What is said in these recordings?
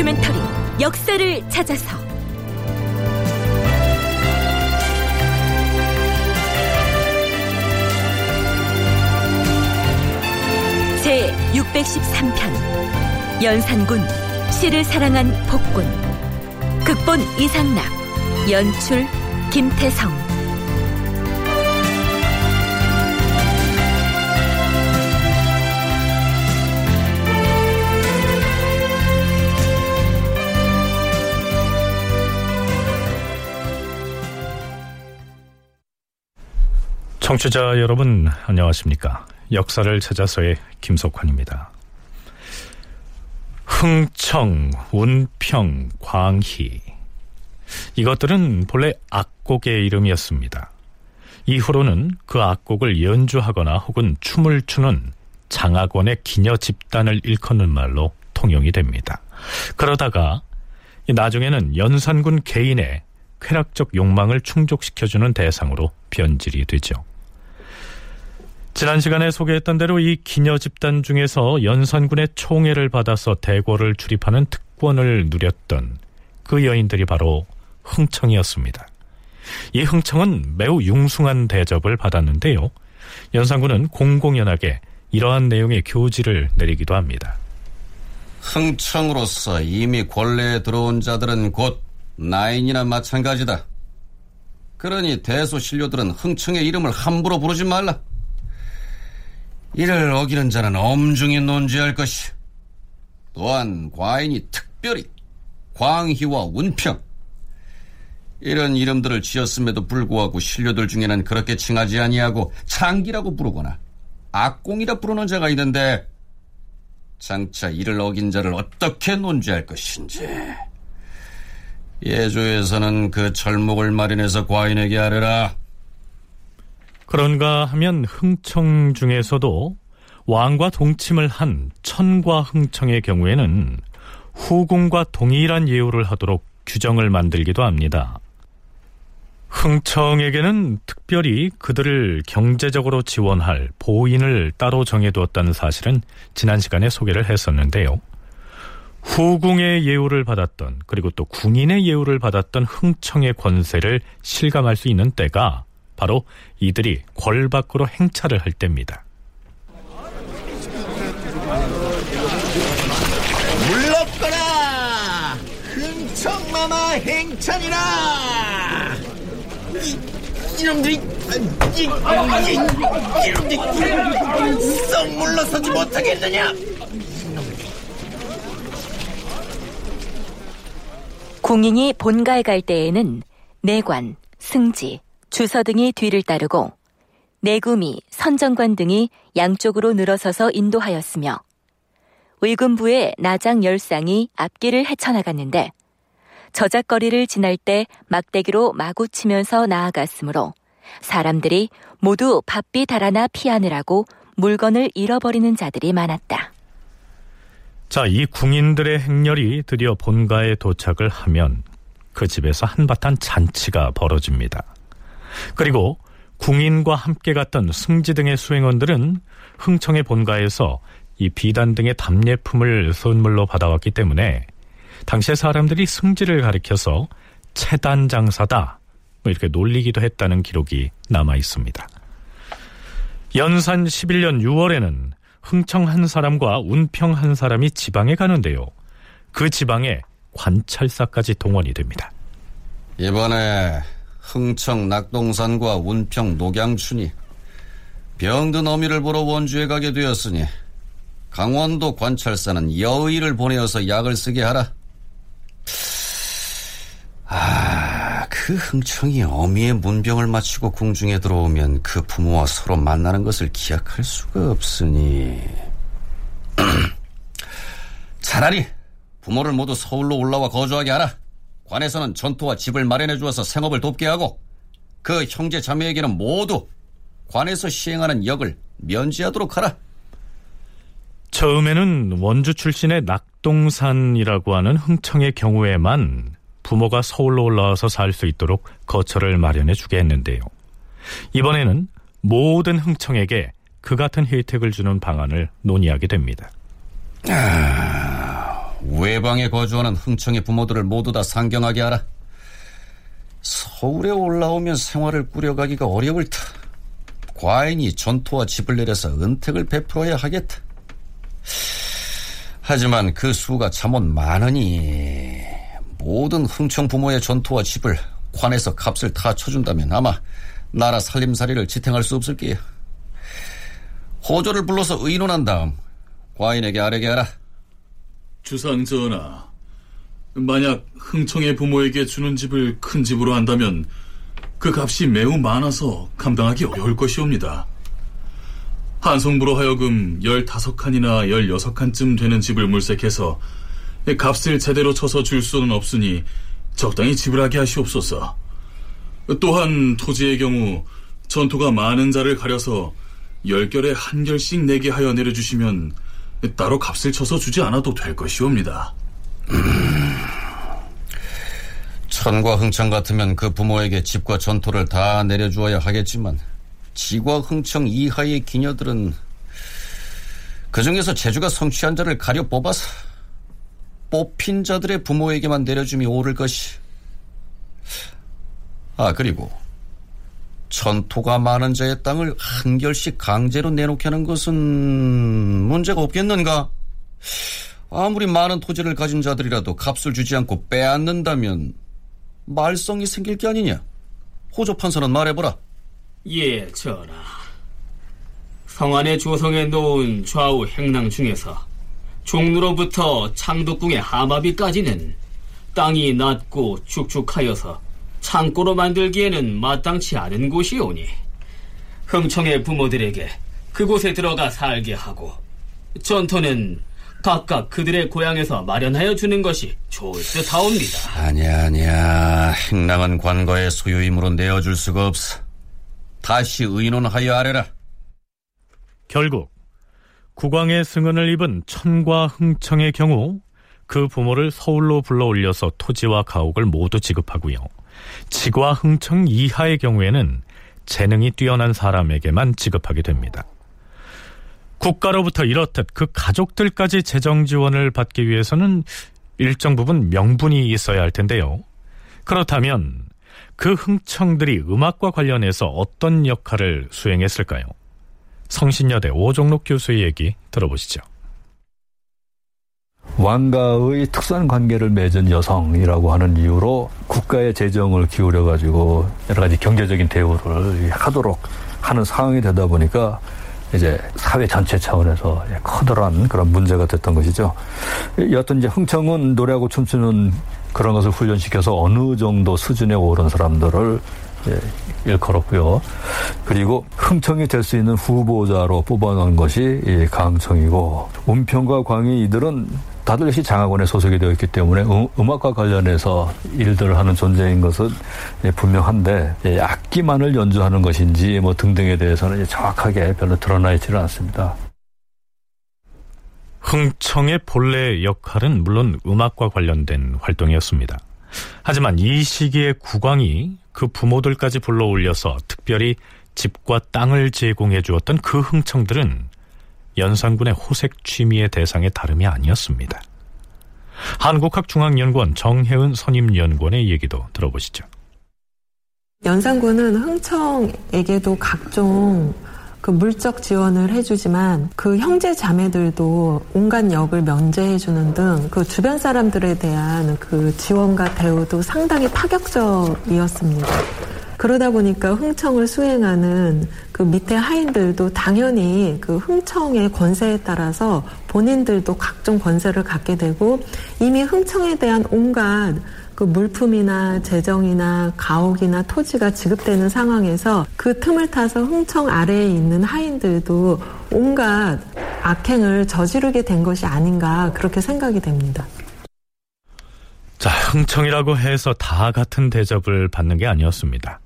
다큐멘터리 역사를 찾아서. 제 613편. 연산군 시를 사랑한 복군. 극본 이상락 연출 김태성 청취자 여러분 안녕하십니까? 역사를 찾아서의 김석환입니다. 흥청, 운평, 광희. 이것들은 본래 악곡의 이름이었습니다. 이후로는 그 악곡을 연주하거나 혹은 춤을 추는 장학원의 기녀 집단을 일컫는 말로 통용이 됩니다. 그러다가 나중에는 연산군 개인의 쾌락적 욕망을 충족시켜주는 대상으로 변질이 되죠. 지난 시간에 소개했던 대로 이 기녀 집단 중에서 연산군의 총애를 받아서 대궐을 출입하는 특권을 누렸던 그 여인들이 바로 흥청이었습니다. 이 흥청은 매우 융숭한 대접을 받았는데요. 연산군은 공공연하게 이러한 내용의 교지를 내리기도 합니다. 흥청으로서 이미 권례에 들어온 자들은 곧 나인이나 마찬가지다. 그러니 대소신료들은 흥청의 이름을 함부로 부르지 말라. 이를 어기는 자는 엄중히 논지할 것이. 또한 과인이 특별히 광희와 운평 이런 이름들을 지었음에도 불구하고 신료들 중에는 그렇게 칭하지 아니하고 창기라고 부르거나 악공이라 부르는 자가 있는데 장차 이를 어긴 자를 어떻게 논지할 것인지 예조에서는 그 철목을 마련해서 과인에게 하려라. 그런가 하면 흥청 중에서도 왕과 동침을 한 천과 흥청의 경우에는 후궁과 동일한 예우를 하도록 규정을 만들기도 합니다. 흥청에게는 특별히 그들을 경제적으로 지원할 보인을 따로 정해두었다는 사실은 지난 시간에 소개를 했었는데요. 후궁의 예우를 받았던 그리고 또 궁인의 예우를 받았던 흥청의 권세를 실감할 수 있는 때가 바로 이들이 궐 밖으로 행차를 할 때입니다. 물렀거라! 흥청마마 행찬이라! 이, 이놈들이 이, 이, 이놈들이 썩 물러서지 못하겠느냐? 공인이 본가에 갈 때에는 내관, 승지, 주서 등이 뒤를 따르고 내구미, 선정관 등이 양쪽으로 늘어서서 인도하였으며 의금부의 나장 열상이 앞길을 헤쳐나갔는데 저작거리를 지날 때 막대기로 마구 치면서 나아갔으므로 사람들이 모두 바삐 달아나 피하느라고 물건을 잃어버리는 자들이 많았다. 자, 이 궁인들의 행렬이 드디어 본가에 도착을 하면 그 집에서 한바탕 잔치가 벌어집니다. 그리고 궁인과 함께 갔던 승지 등의 수행원들은 흥청의 본가에서 이 비단 등의 답례품을 선물로 받아왔기 때문에 당시의 사람들이 승지를 가리켜서 체단 장사다 뭐 이렇게 놀리기도 했다는 기록이 남아 있습니다. 연산 11년 6월에는 흥청 한 사람과 운평 한 사람이 지방에 가는데요. 그 지방에 관찰사까지 동원이 됩니다. 이번에 흥청 낙동산과 운평 녹양춘이 병든 어미를 보러 원주에 가게 되었으니 강원도 관찰사는 여의를 보내어서 약을 쓰게 하라. 아, 그 흥청이 어미의 문병을 마치고 궁중에 들어오면 그 부모와 서로 만나는 것을 기약할 수가 없으니. 차라리 부모를 모두 서울로 올라와 거주하게 하라. 관에서는 전투와 집을 마련해 주어서 생업을 돕게 하고 그 형제 자매에게는 모두 관에서 시행하는 역을 면제하도록 하라. 처음에는 원주 출신의 낙동산이라고 하는 흥청의 경우에만 부모가 서울로 올라와서 살 수 있도록 거처를 마련해 주게 했는데요. 이번에는 모든 흥청에게 그 같은 혜택을 주는 방안을 논의하게 됩니다. 외방에 거주하는 흥청의 부모들을 모두 다 상경하게 하라. 서울에 올라오면 생활을 꾸려가기가 어려울 터. 과인이 전토와 집을 내려서 은택을 베풀어야 하겠다. 하지만 그 수가 참못 많으니 모든 흥청 부모의 전토와 집을 관에서 값을 다 쳐준다면 아마 나라 살림살이를 지탱할 수 없을 게야. 호조를 불러서 의논한 다음 과인에게 아뢰게 하라. 주상 전하, 만약 흥청의 부모에게 주는 집을 큰 집으로 한다면 그 값이 매우 많아서 감당하기 어려울 것이옵니다. 한성부로 하여금 15칸이나 16칸쯤 되는 집을 물색해서 값을 제대로 쳐서 줄 수는 없으니 적당히 지불하게 하시옵소서. 또한 토지의 경우 전토가 많은 자를 가려서 열결에 한 결씩 내게 하여 내려주시면 따로 값을 쳐서 주지 않아도 될 것이옵니다. 천과 흥청 같으면 그 부모에게 집과 전토를 다 내려주어야 하겠지만 지과 흥청 이하의 기녀들은 그 중에서 재주가 성취한 자를 가려 뽑아서 뽑힌 자들의 부모에게만 내려줌이 옳을 것이. 아 그리고 전토가 많은 자의 땅을 한 결씩 강제로 내놓게 하는 것은 문제가 없겠는가? 아무리 많은 토지를 가진 자들이라도 값을 주지 않고 빼앗는다면 말썽이 생길 게 아니냐? 호조 판사는 말해보라. 예, 전하. 성안의 조성에 놓은 좌우 행랑 중에서 종로로부터 창덕궁의 하마비까지는 땅이 낮고 축축하여서 창고로 만들기에는 마땅치 않은 곳이오니 흥청의 부모들에게 그곳에 들어가 살게 하고 전터는 각각 그들의 고향에서 마련하여 주는 것이 좋을 듯하옵니다. 아니야, 아니야. 행랑은 관거의 소유임으로 내어줄 수가 없어. 다시 의논하여 아래라. 결국 국왕의 승은을 입은 천과 흥청의 경우 그 부모를 서울로 불러 올려서 토지와 가옥을 모두 지급하고요. 지과 흥청 이하의 경우에는 재능이 뛰어난 사람에게만 지급하게 됩니다. 국가로부터 이렇듯 그 가족들까지 재정 지원을 받기 위해서는 일정 부분 명분이 있어야 할 텐데요. 그렇다면 그 흥청들이 음악과 관련해서 어떤 역할을 수행했을까요? 성신여대 오종록 교수의 얘기 들어보시죠. 왕가의 특수한 관계를 맺은 여성이라고 하는 이유로 국가의 재정을 기울여 가지고 여러 가지 경제적인 대우를 하도록 하는 상황이 되다 보니까 이제 사회 전체 차원에서 커다란 그런 문제가 됐던 것이죠. 여하튼 이제 흥청은 노래하고 춤추는 그런 것을 훈련시켜서 어느 정도 수준에 오른 사람들을 일컬었고요. 그리고 흥청이 될 수 있는 후보자로 뽑아놓은 것이 이 강청이고 운평과 광희 이들은 다들 역시 장학원에 소속이 되어 있기 때문에 음, 악과 관련해서 일들을 하는 존재인 것은 분명한데 악기만을 연주하는 것인지 뭐 등등에 대해서는 정확하게 별로 드러나 있지는 않습니다. 흥청의 본래 역할은 물론 음악과 관련된 활동이었습니다. 하지만 이 시기에 국왕이 그 부모들까지 불러 올려서 특별히 집과 땅을 제공해 주었던 그 흥청들은 연산군의 호색 취미의 대상의 다름이 아니었습니다. 한국학중앙연구원 정혜은 선임연구원의 얘기도 들어보시죠. 연산군은 흥청에게도 각종 그 물적 지원을 해주지만 그 형제 자매들도 온갖 역을 면제해주는 등 그 주변 사람들에 대한 그 지원과 대우도 상당히 파격적이었습니다. 그러다 보니까 흥청을 수행하는 그 밑에 하인들도 당연히 그 흥청의 권세에 따라서 본인들도 각종 권세를 갖게 되고 이미 흥청에 대한 온갖 그 물품이나 재정이나 가옥이나 토지가 지급되는 상황에서 그 틈을 타서 흥청 아래에 있는 하인들도 온갖 악행을 저지르게 된 것이 아닌가 그렇게 생각이 됩니다. 자, 흥청이라고 해서 다 같은 대접을 받는 게 아니었습니다.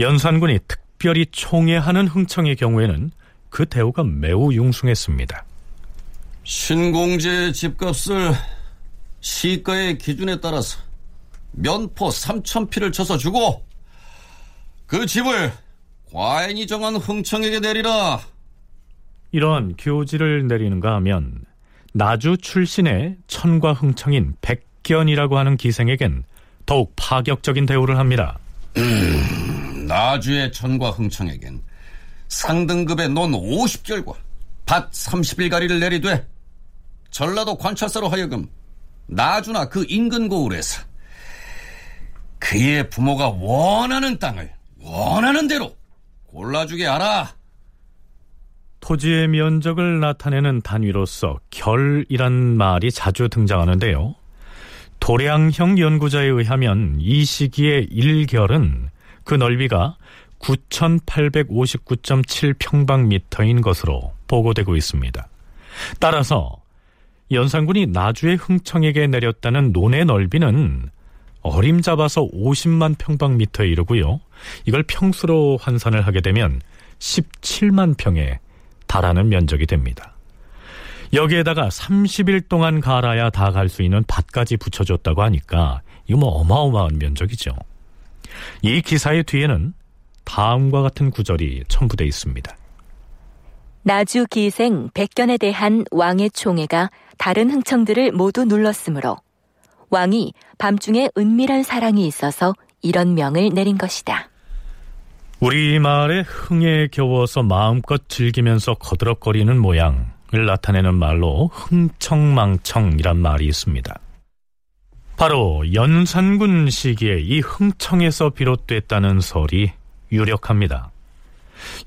연산군이 특별히 총애하는 흥청의 경우에는 그 대우가 매우 융숭했습니다. 신공제의 집값을 시가의 기준에 따라서 면포 3천 피를 쳐서 주고 그 집을 과인이 정한 흥청에게 내리라. 이러한 교지를 내리는가 하면 나주 출신의 천과 흥청인 백견이라고 하는 기생에겐 더욱 파격적인 대우를 합니다. 음, 나주의 천과 흥청에겐 상등급의 논 50결과 밭 30일가리를 내리되 전라도 관찰사로 하여금 나주나 그 인근 고을에서 그의 부모가 원하는 땅을 원하는 대로 골라주게 하라. 토지의 면적을 나타내는 단위로서 결이란 말이 자주 등장하는데요. 도량형 연구자에 의하면 이 시기의 1결은 그 넓이가 9,859.7 평방미터인 것으로 보고되고 있습니다. 따라서 연산군이 나주의 흥청에게 내렸다는 논의 넓이는 어림잡아서 50만 평방미터에 이르고요. 이걸 평수로 환산을 하게 되면 17만 평에 달하는 면적이 됩니다. 여기에다가 30일 동안 갈아야 다 갈 수 있는 밭까지 붙여줬다고 하니까 이거 뭐 어마어마한 면적이죠. 이 기사의 뒤에는 다음과 같은 구절이 첨부되어 있습니다. 나주 기생 백견에 대한 왕의 총애가 다른 흥청들을 모두 눌렀으므로 왕이 밤중에 은밀한 사랑이 있어서 이런 명을 내린 것이다. 우리말의 흥에 겨워서 마음껏 즐기면서 거드럭거리는 모양을 나타내는 말로 흥청망청이란 말이 있습니다. 바로 연산군 시기에 이 흥청에서 비롯됐다는 설이 유력합니다.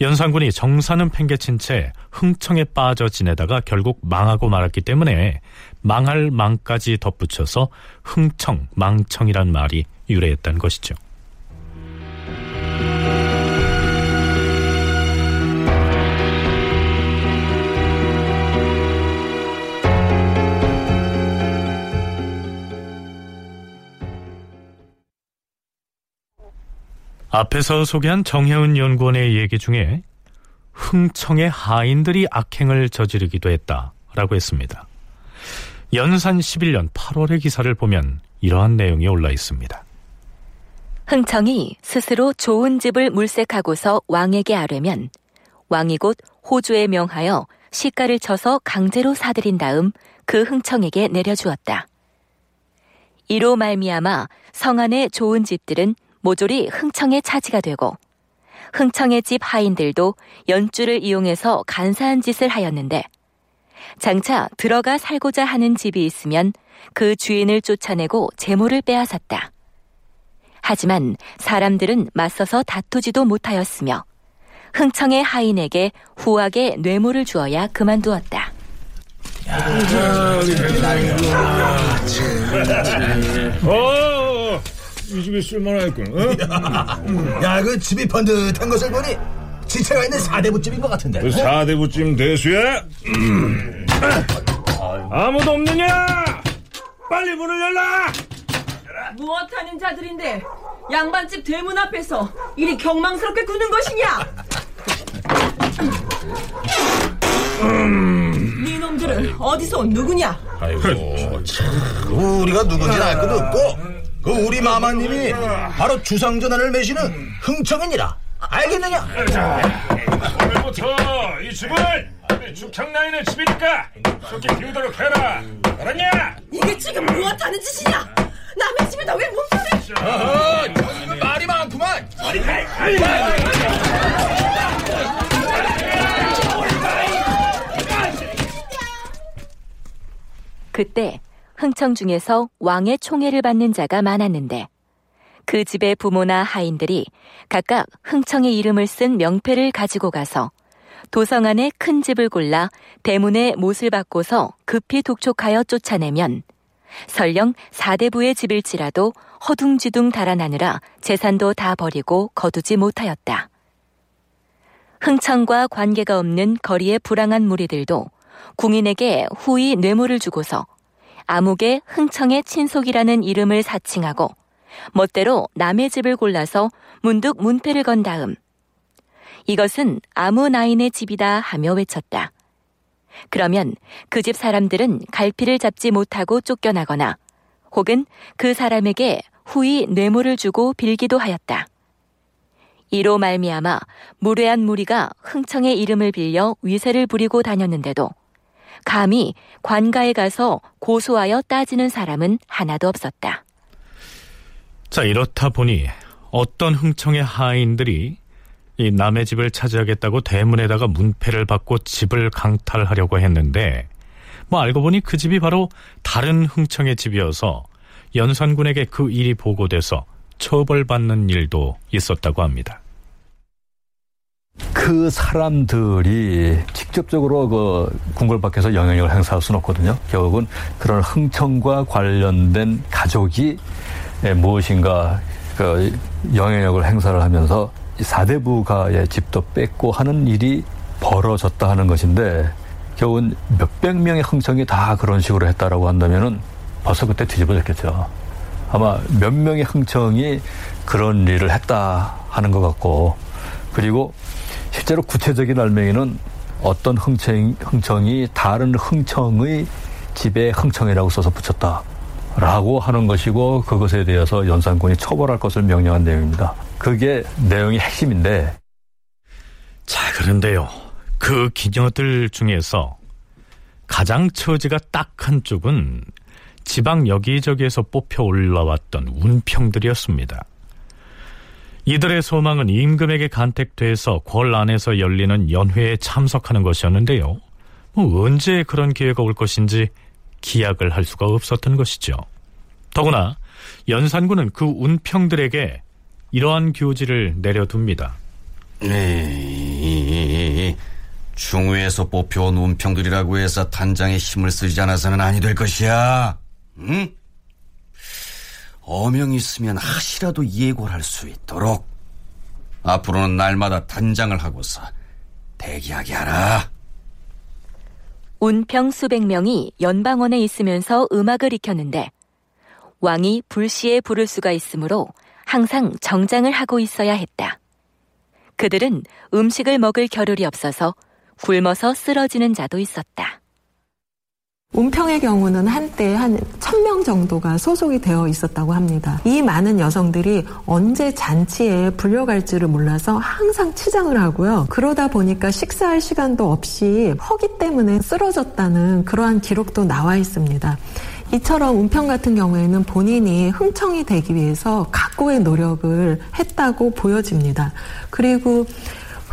연산군이 정사는 팽개친 채 흥청에 빠져 지내다가 결국 망하고 말았기 때문에 망할 망까지 덧붙여서 흥청, 망청이란 말이 유래했다는 것이죠. 앞에서 소개한 정혜은 연구원의 얘기 중에 흥청의 하인들이 악행을 저지르기도 했다라고 했습니다. 연산 11년 8월의 기사를 보면 이러한 내용이 올라 있습니다. 흥청이 스스로 좋은 집을 물색하고서 왕에게 아뢰면 왕이 곧 호주에 명하여 시가를 쳐서 강제로 사들인 다음 그 흥청에게 내려주었다. 이로 말미암아 성 안의 좋은 집들은 모조리 흥청의 차지가 되고 흥청의 집 하인들도 연주를 이용해서 간사한 짓을 하였는데 장차 들어가 살고자 하는 집이 있으면 그 주인을 쫓아내고 재물을 빼앗았다. 하지만 사람들은 맞서서 다투지도 못하였으며 흥청의 하인에게 후하게 뇌물을 주어야 그만두었다. 어, 이 집이 쓸만하겠군. 어? 야, 그 집이 번듯한 것을 보니 지체가 있는 사대부집인 것 같은데. 그 사대부집 대수야? 음. 아무도 없느냐? 빨리 문을 열라! 무엇하는 자들인데 양반집 대문 앞에서 이리 경망스럽게 구는 것이냐? 음. 니놈들은 어디서 온 누구냐? 아이고, 참, 우리가 누군지 알 것도 없고, 그 우리 마마님이 바로 주상전환을 매시는 흥청이니라. 알겠느냐? 오늘부터 이 집을 죽창라인의 집이니까 속히 비우도록 해라. 알았냐? 이게 지금 무엇하는 짓이냐? 남의 집에다 왜 몸살을? 어허, 말이 많구만. 그때 흥청 중에서 왕의 총애를 받는 자가 많았는데 그 집의 부모나 하인들이 각각 흥청의 이름을 쓴 명패를 가지고 가서 도성 안에 큰 집을 골라 대문에 못을 받고서 급히 독촉하여 쫓아내면 설령 사대부의 집일지라도 허둥지둥 달아나느라 재산도 다 버리고 거두지 못하였다. 흥청과 관계가 없는 거리의 불황한 무리들도 궁인에게 후이 뇌물을 주고서 암흑의 흥청의 친속이라는 이름을 사칭하고 멋대로 남의 집을 골라서 문득 문패를 건 다음 이것은 아무 나인의 집이다 하며 외쳤다. 그러면 그 집 사람들은 갈피를 잡지 못하고 쫓겨나거나 혹은 그 사람에게 후이 뇌물을 주고 빌기도 하였다. 이로 말미암아 무례한 무리가 흥청의 이름을 빌려 위세를 부리고 다녔는데도 감히 관가에 가서 고소하여 따지는 사람은 하나도 없었다. 자, 이렇다 보니 어떤 흥청의 하인들이 이 남의 집을 차지하겠다고 대문에다가 문패를 받고 집을 강탈하려고 했는데 뭐 알고 보니 그 집이 바로 다른 흥청의 집이어서 연산군에게 그 일이 보고돼서 처벌받는 일도 있었다고 합니다. 그 사람들이 직접적으로 그 궁궐 밖에서 영향력을 행사할 수는 없거든요. 결국은 그런 흥청과 관련된 가족이 무엇인가 그 영향력을 행사를 하면서 사대부가의 집도 뺏고 하는 일이 벌어졌다 하는 것인데 결국은 몇백 명의 흥청이 다 그런 식으로 했다라고 한다면은 벌써 그때 뒤집어졌겠죠. 아마 몇 명의 흥청이 그런 일을 했다 하는 것 같고 그리고 실제로 구체적인 알맹이는 어떤 흥청, 흥청이 다른 흥청의 집에 흥청이라고 써서 붙였다. 라고 하는 것이고 그것에 대해서 연산군이 처벌할 것을 명령한 내용입니다. 그게 내용이 핵심인데. 자, 그런데요. 그 기녀들 중에서 가장 처지가 딱한 쪽은 지방 여기저기에서 뽑혀 올라왔던 운평들이었습니다. 이들의 소망은 임금에게 간택돼서 궐 안에서 열리는 연회에 참석하는 것이었는데요. 뭐 언제 그런 기회가 올 것인지 기약을 할 수가 없었던 것이죠. 더구나 연산군은 그 운평들에게 이러한 교지를 내려둡니다. 네, 중위에서 뽑혀온 운평들이라고 해서 단장의 힘을 쓰지 않아서는 아니 될 것이야. 응? 어명이 있으면 하시라도 예고할 수 있도록 앞으로는 날마다 단장을 하고서 대기하게 하라. 운평 수백 명이 연방원에 있으면서 음악을 익혔는데 왕이 불시에 부를 수가 있으므로 항상 정장을 하고 있어야 했다. 그들은 음식을 먹을 겨를이 없어서 굶어서 쓰러지는 자도 있었다. 운평의 경우는 한때 한 천 명 정도가 소속이 되어 있었다고 합니다. 이 많은 여성들이 언제 잔치에 불려갈지를 몰라서 항상 치장을 하고요. 그러다 보니까 식사할 시간도 없이 허기 때문에 쓰러졌다는 그러한 기록도 나와 있습니다. 이처럼 운평 같은 경우에는 본인이 흥청이 되기 위해서 각고의 노력을 했다고 보여집니다. 그리고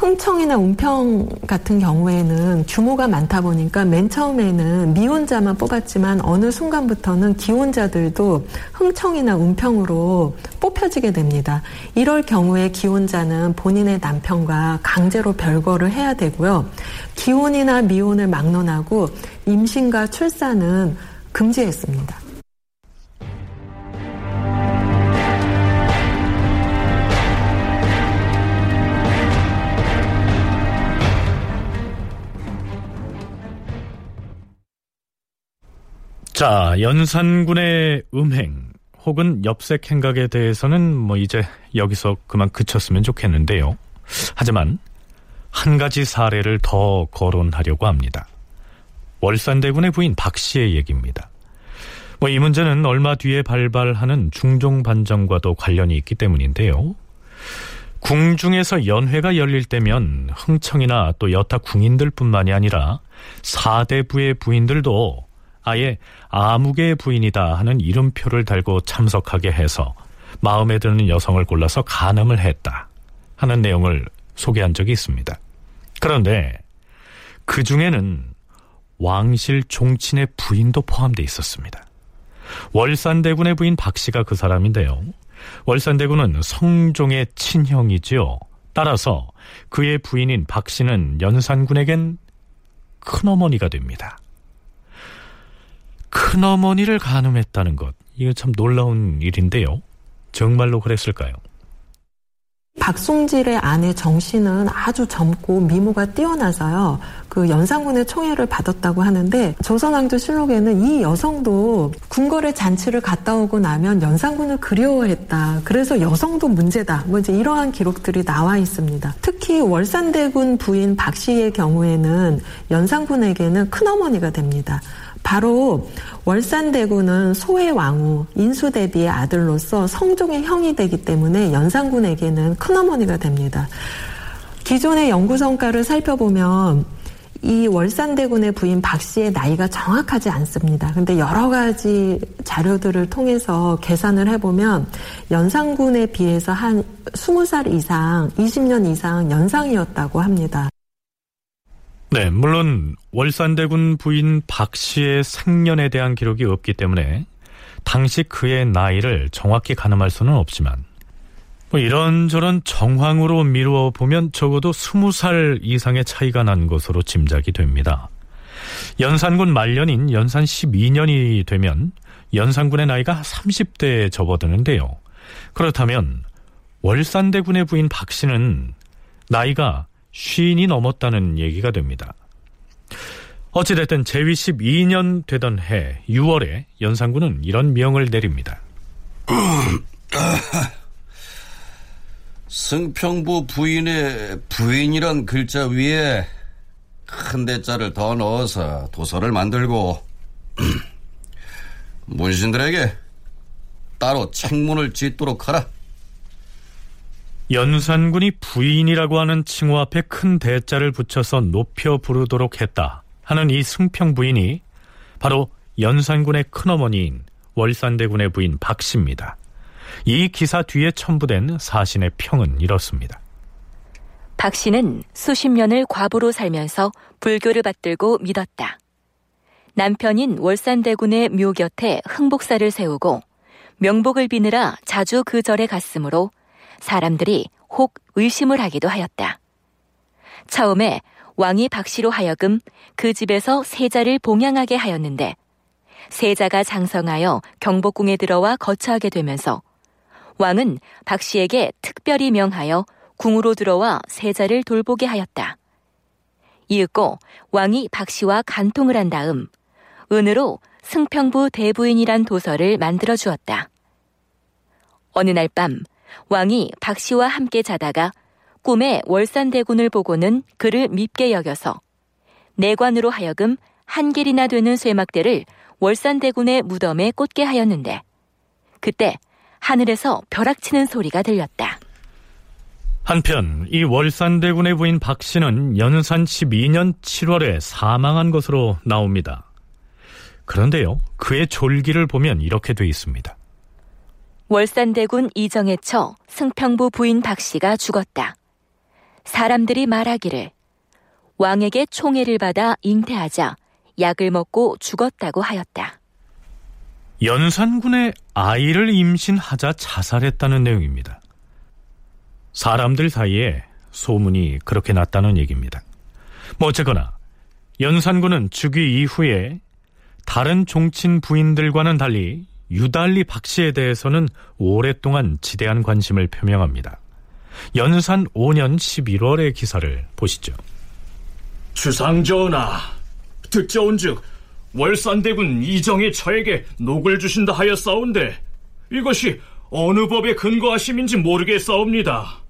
흥청이나 운평 같은 경우에는 규모가 많다 보니까 맨 처음에는 미혼자만 뽑았지만 어느 순간부터는 기혼자들도 흥청이나 운평으로 뽑혀지게 됩니다. 이럴 경우에 기혼자는 본인의 남편과 강제로 별거를 해야 되고요. 기혼이나 미혼을 막론하고 임신과 출산은 금지했습니다. 자, 연산군의 음행 혹은 엽색 행각에 대해서는 뭐 이제 여기서 그만 그쳤으면 좋겠는데요. 하지만 한 가지 사례를 더 거론하려고 합니다. 월산대군의 부인 박 씨의 얘기입니다. 뭐 이 문제는 얼마 뒤에 발발하는 중종 반정과도 관련이 있기 때문인데요. 궁중에서 연회가 열릴 때면 흥청이나 또 여타 궁인들뿐만이 아니라 사대부의 부인들도 아예 아무개의 부인이다 하는 이름표를 달고 참석하게 해서 마음에 드는 여성을 골라서 간음을 했다 하는 내용을 소개한 적이 있습니다. 그런데 그 중에는 왕실 종친의 부인도 포함되어 있었습니다. 월산대군의 부인 박 씨가 그 사람인데요. 월산대군은 성종의 친형이지요. 따라서 그의 부인인 박 씨는 연산군에겐 큰어머니가 됩니다. 큰어머니를 간음했다는 것, 이거 참 놀라운 일인데요. 정말로 그랬을까요? 박송질의 아내 정씨는 아주 젊고 미모가 뛰어나서요. 그 연산군의 총애를 받았다고 하는데 조선왕조 실록에는 이 여성도 궁궐의 잔치를 갔다 오고 나면 연산군을 그리워했다. 그래서 여성도 문제다. 뭐 이제 이러한 기록들이 나와 있습니다. 특히 월산대군 부인 박 씨의 경우에는 연산군에게는 큰어머니가 됩니다. 바로 월산대군은 소의 왕후 인수대비의 아들로서 성종의 형이 되기 때문에 연산군에게는 큰어머니가 됩니다. 기존의 연구 성과를 살펴보면 이 월산대군의 부인 박 씨의 나이가 정확하지 않습니다. 근데 여러 가지 자료들을 통해서 계산을 해보면 연산군에 비해서 한 20살 이상, 20년 이상 연상이었다고 합니다. 네, 물론 월산대군 부인 박 씨의 생년에 대한 기록이 없기 때문에 당시 그의 나이를 정확히 가늠할 수는 없지만 뭐 이런저런 정황으로 미루어 보면 적어도 20살 이상의 차이가 난 것으로 짐작이 됩니다. 연산군 말년인 연산 12년이 되면 연산군의 나이가 30대에 접어드는데요. 그렇다면 월산대군의 부인 박 씨는 나이가 쉰이 넘었다는 얘기가 됩니다. 어찌됐든 제위 12년 되던 해 6월에 연산군은 이런 명을 내립니다. 승평부 부인의 부인이란 글자 위에 큰 대자를 더 넣어서 도서를 만들고 문신들에게 따로 책문을 짓도록 하라. 연산군이 부인이라고 하는 칭호 앞에 큰 대자를 붙여서 높여 부르도록 했다 하는 이 승평 부인이 바로 연산군의 큰어머니인 월산대군의 부인 박씨입니다. 이 기사 뒤에 첨부된 사신의 평은 이렇습니다. 박 씨는 수십 년을 과부로 살면서 불교를 받들고 믿었다. 남편인 월산대군의 묘 곁에 흥복사를 세우고 명복을 비느라 자주 그 절에 갔으므로 사람들이 혹 의심을 하기도 하였다. 처음에 왕이 박씨로 하여금 그 집에서 세자를 봉양하게 하였는데 세자가 장성하여 경복궁에 들어와 거처하게 되면서 왕은 박씨에게 특별히 명하여 궁으로 들어와 세자를 돌보게 하였다. 이윽고 왕이 박씨와 간통을 한 다음 은으로 승평부 대부인이란 도서를 만들어 주었다. 어느 날 밤 왕이 박 씨와 함께 자다가 꿈에 월산대군을 보고는 그를 밉게 여겨서 내관으로 하여금 한 길이나 되는 쇠막대를 월산대군의 무덤에 꽂게 하였는데 그때 하늘에서 벼락치는 소리가 들렸다. 한편 이 월산대군의 부인 박 씨는 연산 12년 7월에 사망한 것으로 나옵니다. 그런데요, 그의 졸기를 보면 이렇게 돼 있습니다. 월산대군 이정에 처 승평부 부인 박 씨가 죽었다. 사람들이 말하기를 왕에게 총애를 받아 잉태하자 약을 먹고 죽었다고 하였다. 연산군의 아이를 임신하자 자살했다는 내용입니다. 사람들 사이에 소문이 그렇게 났다는 얘기입니다. 뭐 어쨌거나 연산군은 즉위 이후에 다른 종친 부인들과는 달리 유달리 박 씨에 대해서는 오랫동안 지대한 관심을 표명합니다. 연산 5년 11월의 기사를 보시죠. 주상전하, 듣자온즉 월산대군 이정의 처에게 녹을 주신다 하였사온데 이것이 어느 법에 근거하심인지 모르겠사옵니다.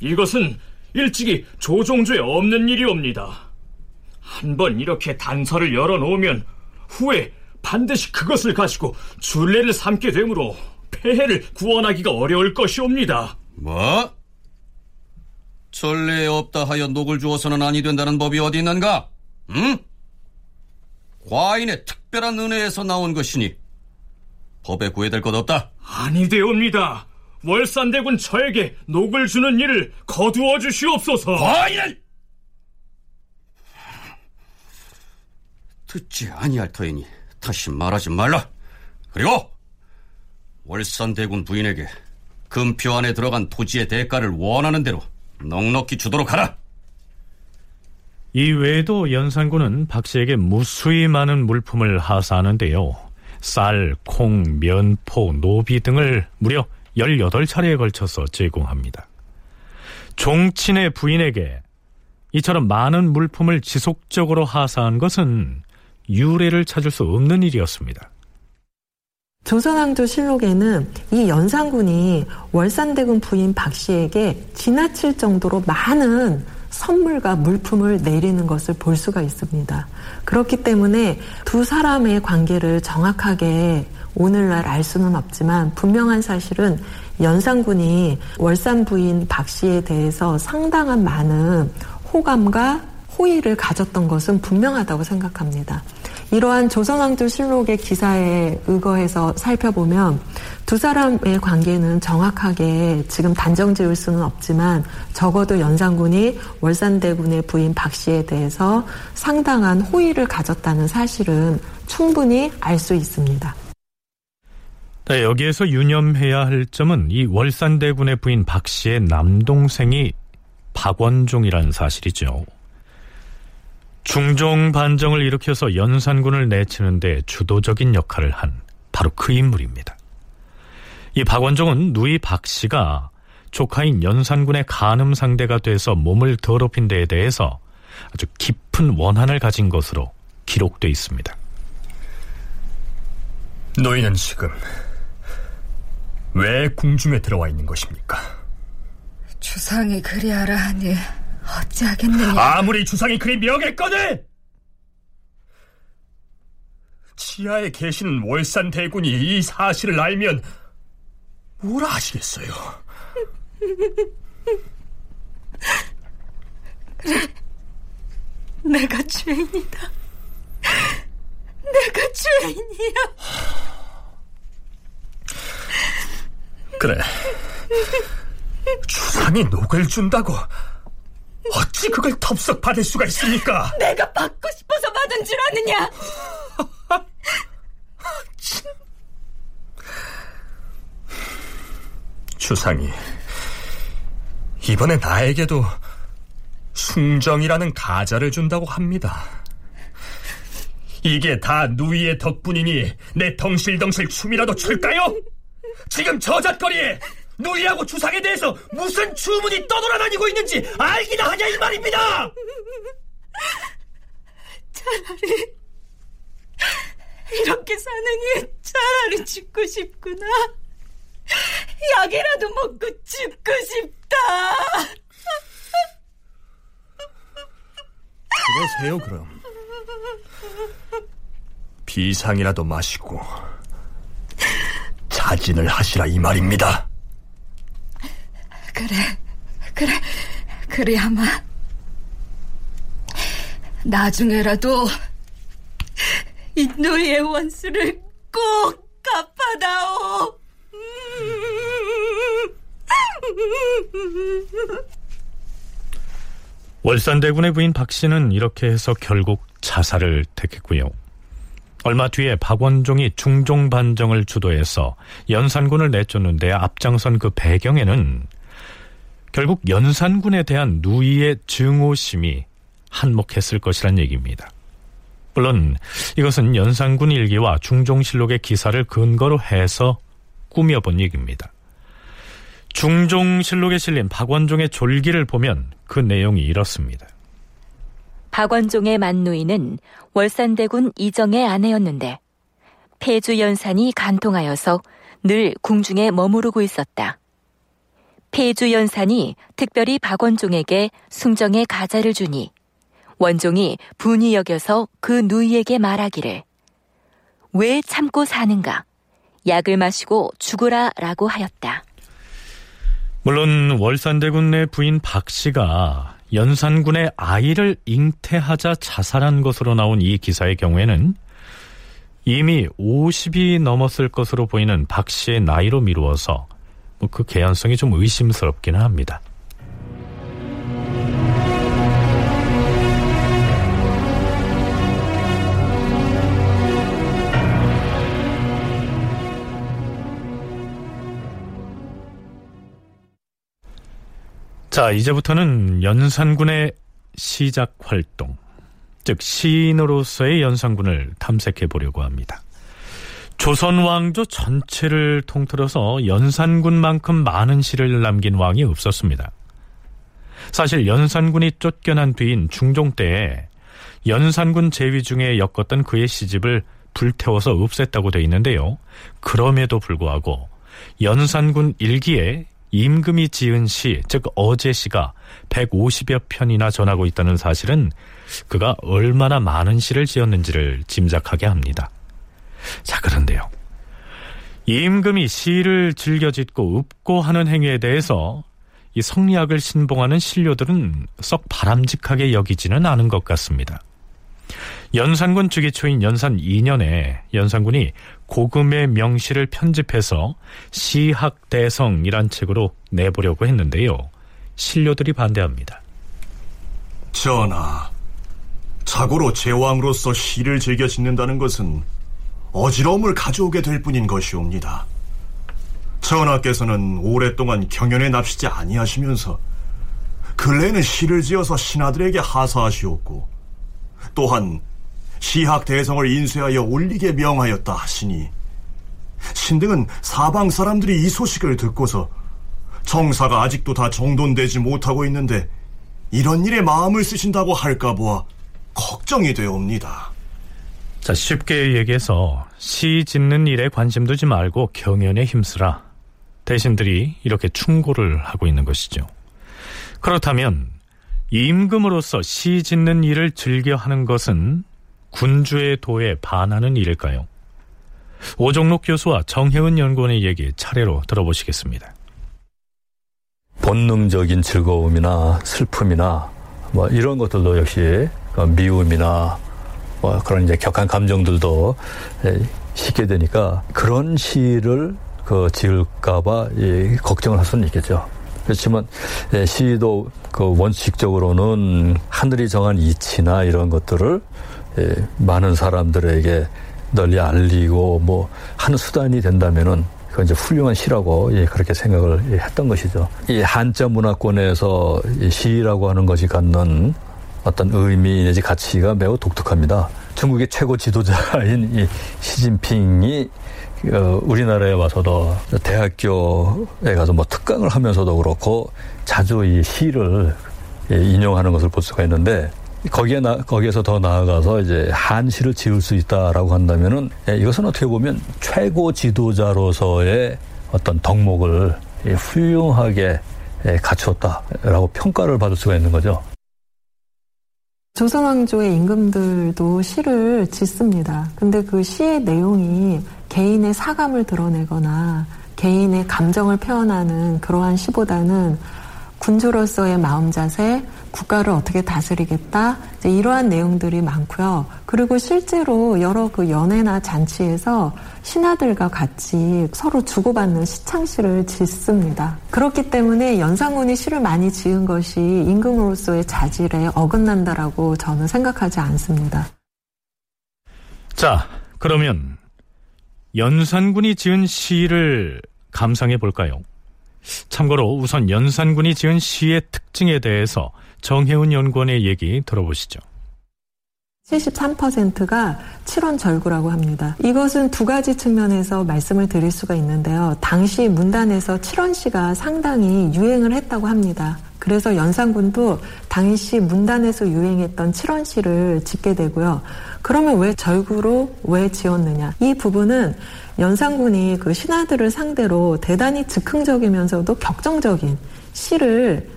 이것은 일찍이 조종조에 없는 일이옵니다. 한번 이렇게 단서를 열어놓으면 후에 반드시 그것을 가지고 줄례를 삼게 되므로 폐해를 구원하기가 어려울 것이옵니다. 뭐? 전례에 없다 하여 녹을 주어서는 아니 된다는 법이 어디 있는가? 응? 과인의 특별한 은혜에서 나온 것이니 법에 구애될 것 없다. 아니 되옵니다. 월산대군 저에게 녹을 주는 일을 거두어 주시옵소서. 과인은 듣지 아니할 터이니 다시 말하지 말라. 그리고 월산대군 부인에게 금표 안에 들어간 토지의 대가를 원하는 대로 넉넉히 주도록 하라. 이 외에도 연산군은 박 씨에게 무수히 많은 물품을 하사하는데요. 쌀, 콩, 면포, 노비 등을 무려 18차례에 걸쳐서 제공합니다. 종친의 부인에게 이처럼 많은 물품을 지속적으로 하사한 것은 유례를 찾을 수 없는 일이었습니다. 조선왕조 실록에는 이 연산군이 월산대군 부인 박 씨에게 지나칠 정도로 많은 선물과 물품을 내리는 것을 볼 수가 있습니다. 그렇기 때문에 두 사람의 관계를 정확하게 오늘날 알 수는 없지만 분명한 사실은 연산군이 월산 부인 박 씨에 대해서 상당한 많은 호감과 호의를 가졌던 것은 분명하다고 생각합니다. 이러한 조선왕조 실록의 기사에 의거해서 살펴보면 두 사람의 관계는 정확하게 지금 단정 지을 수는 없지만 적어도 연산군이 월산대군의 부인 박 씨에 대해서 상당한 호의를 가졌다는 사실은 충분히 알 수 있습니다. 네, 여기에서 유념해야 할 점은 이 월산대군의 부인 박 씨의 남동생이 박원종이라는 사실이죠. 중종 반정을 일으켜서 연산군을 내치는데 주도적인 역할을 한 바로 그 인물입니다. 이 박원종은 누이 박 씨가 조카인 연산군의 간음 상대가 돼서 몸을 더럽힌 데에 대해서 아주 깊은 원한을 가진 것으로 기록돼 있습니다. 너희는 지금 왜 궁중에 들어와 있는 것입니까? 주상이 그리하라 하니 어찌하겠느냐. 아무리 주상이 그리 명했거늘 지하에 계시는 월산 대군이 이 사실을 알면 뭐라 하시겠어요? 그래, 내가 죄인이다. 내가 죄인이야. 그래. 주상이 녹을 준다고 어찌 그걸 덥석 받을 수가 있습니까? 내가 받고 싶어서 받은 줄 아느냐? 주상이 이번에 나에게도 숭정이라는 가자를 준다고 합니다. 이게 다 누이의 덕분이니 내 덩실덩실 춤이라도 출까요? 지금 저잣거리에 누이하고 주상에 대해서 무슨 주문이 떠돌아다니고 있는지 알기나 하냐 이 말입니다. 차라리 이렇게 사느니 차라리 죽고 싶구나. 약이라도 먹고 죽고 싶다. 그러세요 그럼. 비상이라도 마시고 자진을 하시라 이 말입니다. 그래, 그래, 그래야마. 나중에라도 이 너희의 원수를 꼭 갚아다오. 월산대군의 부인 박 씨는 이렇게 해서 결국 자살을 택했고요. 얼마 뒤에 박원종이 중종 반정을 주도해서 연산군을 내쫓는데 앞장선 그 배경에는 결국 연산군에 대한 누이의 증오심이 한몫했을 것이란 얘기입니다. 물론 이것은 연산군 일기와 중종실록의 기사를 근거로 해서 꾸며본 얘기입니다. 중종실록에 실린 박원종의 졸기를 보면 그 내용이 이렇습니다. 박원종의 만누이는 월산대군 이정의 아내였는데 폐주 연산이 간통하여서 늘 궁중에 머무르고 있었다. 폐주 연산이 특별히 박원종에게 숭정의 가자를 주니 원종이 분이 여겨서 그 누이에게 말하기를 왜 참고 사는가 약을 마시고 죽으라 라고 하였다. 물론 월산대군 내 부인 박 씨가 연산군의 아이를 잉태하자 자살한 것으로 나온 이 기사의 경우에는 이미 50이 넘었을 것으로 보이는 박 씨의 나이로 미루어서 그 개연성이 좀 의심스럽기는 합니다. 자, 이제부터는 연산군의 시작 활동, 즉 시인으로서의 연산군을 탐색해 보려고 합니다. 조선 왕조 전체를 통틀어서 연산군만큼 많은 시를 남긴 왕이 없었습니다. 사실 연산군이 쫓겨난 뒤인 중종 때에 연산군 제위 중에 엮었던 그의 시집을 불태워서 없앴다고 돼 있는데요. 그럼에도 불구하고 연산군 일기에 임금이 지은 시, 즉 어제 시가 150여 편이나 전하고 있다는 사실은 그가 얼마나 많은 시를 지었는지를 짐작하게 합니다. 자, 그런데요. 임금이 시를 즐겨 짓고 읊고 하는 행위에 대해서 이 성리학을 신봉하는 신료들은 썩 바람직하게 여기지는 않은 것 같습니다. 연산군 주기초인 연산 2년에 연산군이 고금의 명시를 편집해서 시학대성이란 책으로 내보려고 했는데요. 신료들이 반대합니다. 전하, 자고로 제왕으로서 시를 즐겨 짓는다는 것은 어지러움을 가져오게 될 뿐인 것이옵니다. 전하께서는 오랫동안 경연에 납시지 아니하시면서 근래에는 시를 지어서 신하들에게 하사하시었고 또한 시학 대성을 인쇄하여 올리게 명하였다 하시니 신등은 사방 사람들이 이 소식을 듣고서 정사가 아직도 다 정돈되지 못하고 있는데 이런 일에 마음을 쓰신다고 할까 보아 걱정이 되옵니다. 자, 쉽게 얘기해서 시 짓는 일에 관심 두지 말고 경연에 힘쓰라. 대신들이 이렇게 충고를 하고 있는 것이죠. 그렇다면 임금으로서 시 짓는 일을 즐겨 하는 것은 군주의 도에 반하는 일일까요? 오종록 교수와 정혜은 연구원의 얘기 차례로 들어보시겠습니다. 본능적인 즐거움이나 슬픔이나 뭐 이런 것들도 역시 그 미움이나 뭐 그런 이제 격한 감정들도 쉽게 되니까 그런 시를 그 지을까봐 걱정을 할 수는 있겠죠. 그렇지만 시도 그 원칙적으로는 하늘이 정한 이치나 이런 것들을 많은 사람들에게 널리 알리고 뭐 하는 수단이 된다면은 그건 이제 훌륭한 시라고 예, 그렇게 생각을 했던 것이죠. 이 한자 문화권에서 이 시라고 하는 것이 갖는 어떤 의미 내지 가치가 매우 독특합니다. 중국의 최고 지도자인 이 시진핑이 어, 우리나라에 와서도 대학교에 가서 뭐 특강을 하면서도 그렇고 자주 이 시를 예, 인용하는 것을 볼 수가 있는데 거기에 나, 거기에서 더 나아가서 이제 한시를 지을 수 있다라고 한다면은 예, 이것은 어떻게 보면 최고 지도자로서의 어떤 덕목을 예, 훌륭하게 예, 갖추었다라고 평가를 받을 수가 있는 거죠. 조선왕조의 임금들도 시를 짓습니다. 근데 그 시의 내용이 개인의 사감을 드러내거나 개인의 감정을 표현하는 그러한 시보다는 군주로서의 마음 자세, 국가를 어떻게 다스리겠다 이러한 내용들이 많고요. 그리고 실제로 여러 그 연회나 잔치에서 신하들과 같이 서로 주고받는 시창시를 짓습니다. 그렇기 때문에 연산군이 시를 많이 지은 것이 임금으로서의 자질에 어긋난다라고 저는 생각하지 않습니다. 자, 그러면 연산군이 지은 시를 감상해 볼까요? 참고로 우선 연산군이 지은 시의 특징에 대해서 정혜운 연구원의 얘기 들어보시죠. 73%가 7원 절구라고 합니다. 이것은 두 가지 측면에서 말씀을 드릴 수가 있는데요. 당시 문단에서 7원씨가 상당히 유행을 했다고 합니다. 그래서 연산군도 당시 문단에서 유행했던 7원씨를 짓게 되고요. 그러면 왜 절구로 왜 지었느냐? 이 부분은 연산군이 그 신하들을 상대로 대단히 즉흥적이면서도 격정적인 시를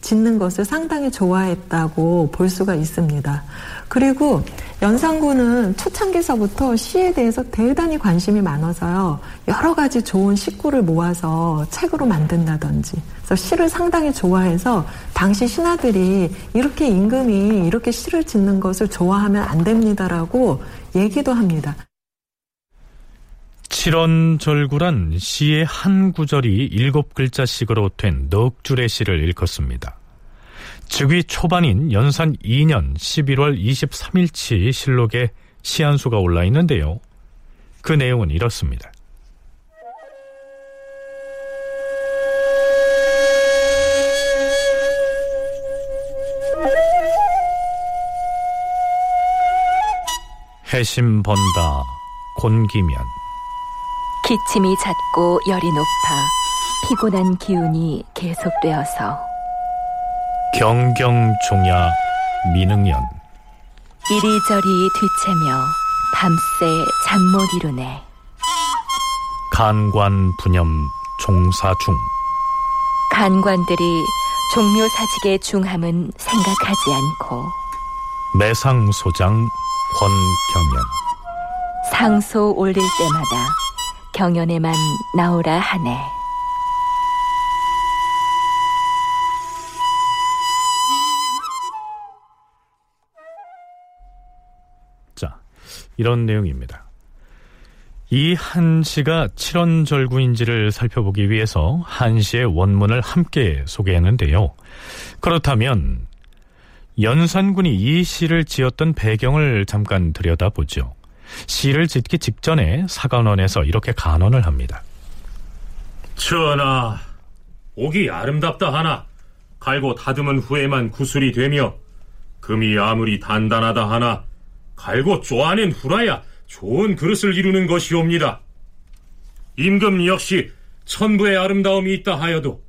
짓는 것을 상당히 좋아했다고 볼 수가 있습니다. 그리고 연산군은 초창기서부터 시에 대해서 대단히 관심이 많아서요. 여러 가지 좋은 식구를 모아서 책으로 만든다든지. 그래서 시를 상당히 좋아해서 당시 신하들이 이렇게 임금이 이렇게 시를 짓는 것을 좋아하면 안 됩니다라고 얘기도 합니다. 칠원절구란 시의 한 구절이 일곱 글자씩으로 된 넉 줄의 시를 읽었습니다. 즉위 초반인 연산 2년 11월 23일치 실록에 시한수가 올라 있는데요. 그 내용은 이렇습니다. 해심 번다 곤기면 기침이 잦고 열이 높아 피곤한 기운이 계속되어서 경경종야 민응연. 이리저리 뒤채며 밤새 잠 못 이루네. 간관 분염 종사중. 간관들이 종묘사직의 중함은 생각하지 않고 매상소장 권경연. 상소 올릴 때마다 경연에만 나오라 하네. 자, 이런 내용입니다. 이 한시가 칠원절구인지를 살펴보기 위해서 한시의 원문을 함께 소개했는데요. 그렇다면 연산군이 이 시를 지었던 배경을 잠깐 들여다보죠. 시를 짓기 직전에 사관원에서 이렇게 간언을 합니다. 전하, 옥이 아름답다 하나 갈고 다듬은 후에만 구슬이 되며 금이 아무리 단단하다 하나 갈고 쪼아낸 후라야 좋은 그릇을 이루는 것이옵니다. 임금 역시 천부의 아름다움이 있다 하여도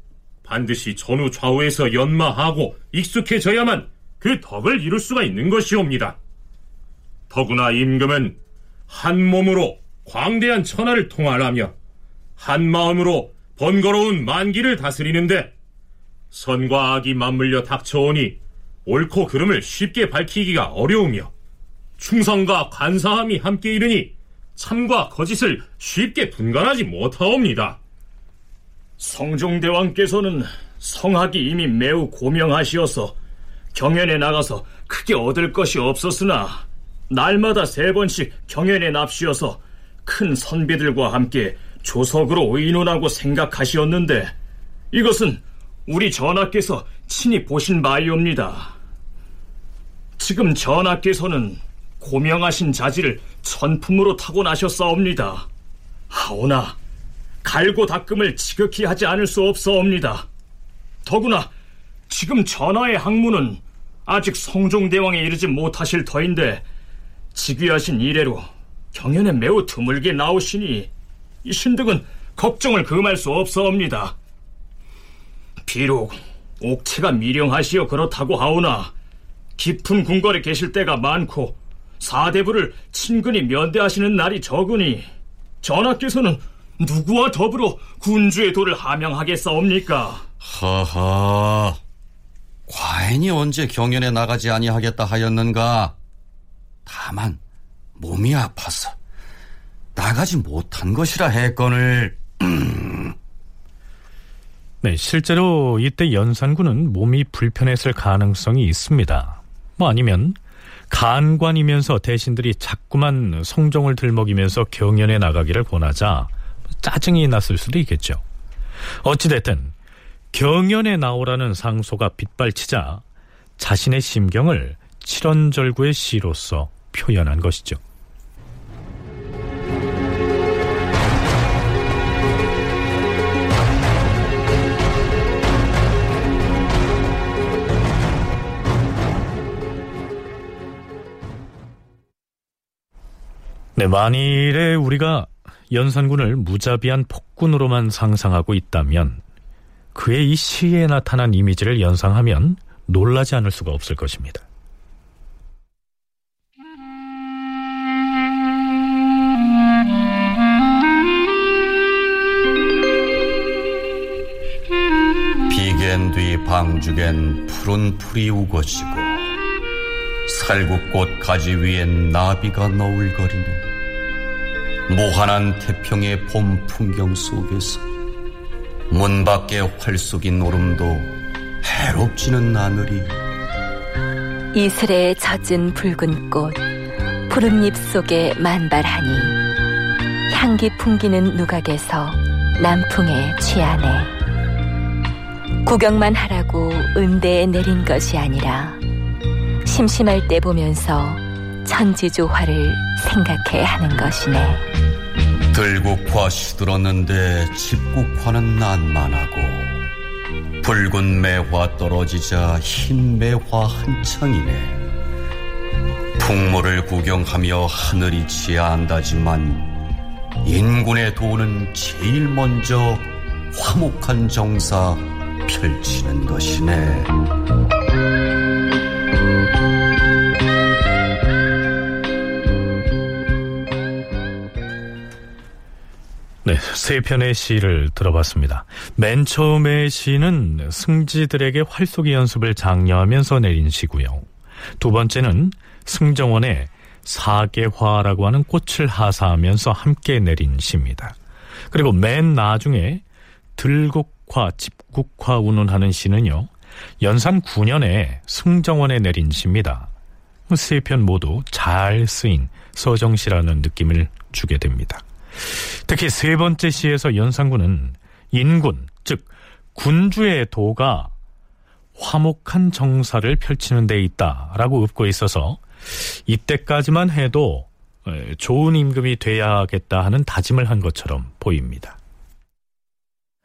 반드시 전후 좌우에서 연마하고 익숙해져야만 그 덕을 이룰 수가 있는 것이옵니다. 더구나 임금은 한 몸으로 광대한 천하를 통할하며 한 마음으로 번거로운 만기를 다스리는데 선과 악이 맞물려 닥쳐오니 옳고 그름을 쉽게 밝히기가 어려우며 충성과 간사함이 함께 이르니 참과 거짓을 쉽게 분간하지 못하옵니다. 성종대왕께서는 성학이 이미 매우 고명하시어서 경연에 나가서 크게 얻을 것이 없었으나 날마다 세 번씩 경연에 납시어서 큰 선비들과 함께 조석으로 의논하고 생각하시었는데 이것은 우리 전하께서 친히 보신 바이옵니다. 지금 전하께서는 고명하신 자질을 천품으로 타고나셨사옵니다. 하오나 갈고 닦음을 지극히 하지 않을 수 없사옵니다. 더구나 지금 전하의 학문은 아직 성종대왕에 이르지 못하실 터인데 직위하신 이래로 경연에 매우 드물게 나오시니 이 신득은 걱정을 금할 수 없사옵니다. 비록 옥체가 미령하시어 그렇다고 하오나 깊은 궁궐에 계실 때가 많고 사대부를 친근히 면대하시는 날이 적으니 전하께서는 누구와 더불어 군주의 도를 함양하겠사옵니까? 허허, 과인이 언제 경연에 나가지 아니하겠다 하였는가? 다만 몸이 아파서 나가지 못한 것이라 했거늘. 네, 실제로 이때 연산군은 몸이 불편했을 가능성이 있습니다. 뭐 아니면 간관이면서 대신들이 자꾸만 성종을 들먹이면서 경연에 나가기를 권하자 짜증이 났을 수도 있겠죠. 어찌됐든 경연에 나오라는 상소가 빗발치자 자신의 심경을 칠원절구의 시로서 표현한 것이죠. 네, 만일에 우리가 연산군을 무자비한 폭군으로만 상상하고 있다면 그의 이 시에 나타난 이미지를 연상하면 놀라지 않을 수가 없을 것입니다. 방죽엔 푸른 풀이 우거지고 살구꽃 가지 위엔 나비가 너울거리네. 무한한 태평의 봄 풍경 속에서 문 밖에 활쏘긴 오름도 해롭지는 않으리. 이슬에 젖은 붉은 꽃 푸른 잎 속에 만발하니 향기 풍기는 누각에서 남풍에 취하네 구경만 하라고 은대에 내린 것이 아니라 심심할 때 보면서 천지조화를 생각해 하는 것이네. 들국화 시들었는데 집국화는 난만하고 붉은 매화 떨어지자 흰 매화 한창이네 풍모를 구경하며 하늘이 치야한다지만 인군의 도는 제일 먼저 화목한 정사 펼치는 것이네. 네, 세 편의 시를 들어봤습니다. 맨 처음의 시는 승지들에게 활쏘기 연습을 장려하면서 내린 시고요. 두 번째는 승정원의 사계화라고 하는 꽃을 하사하면서 함께 내린 시입니다. 그리고 맨 나중에 들국화, 집 국화 운운하는 시는요. 연산 9년에 승정원에 내린 시입니다. 세 편 모두 잘 쓰인 서정시라는 느낌을 주게 됩니다. 특히 세 번째 시에서 연산군은 인군, 즉 군주의 도가 화목한 정사를 펼치는 데 있다라고 읊고 있어서 이때까지만 해도 좋은 임금이 돼야겠다 하는 다짐을 한 것처럼 보입니다.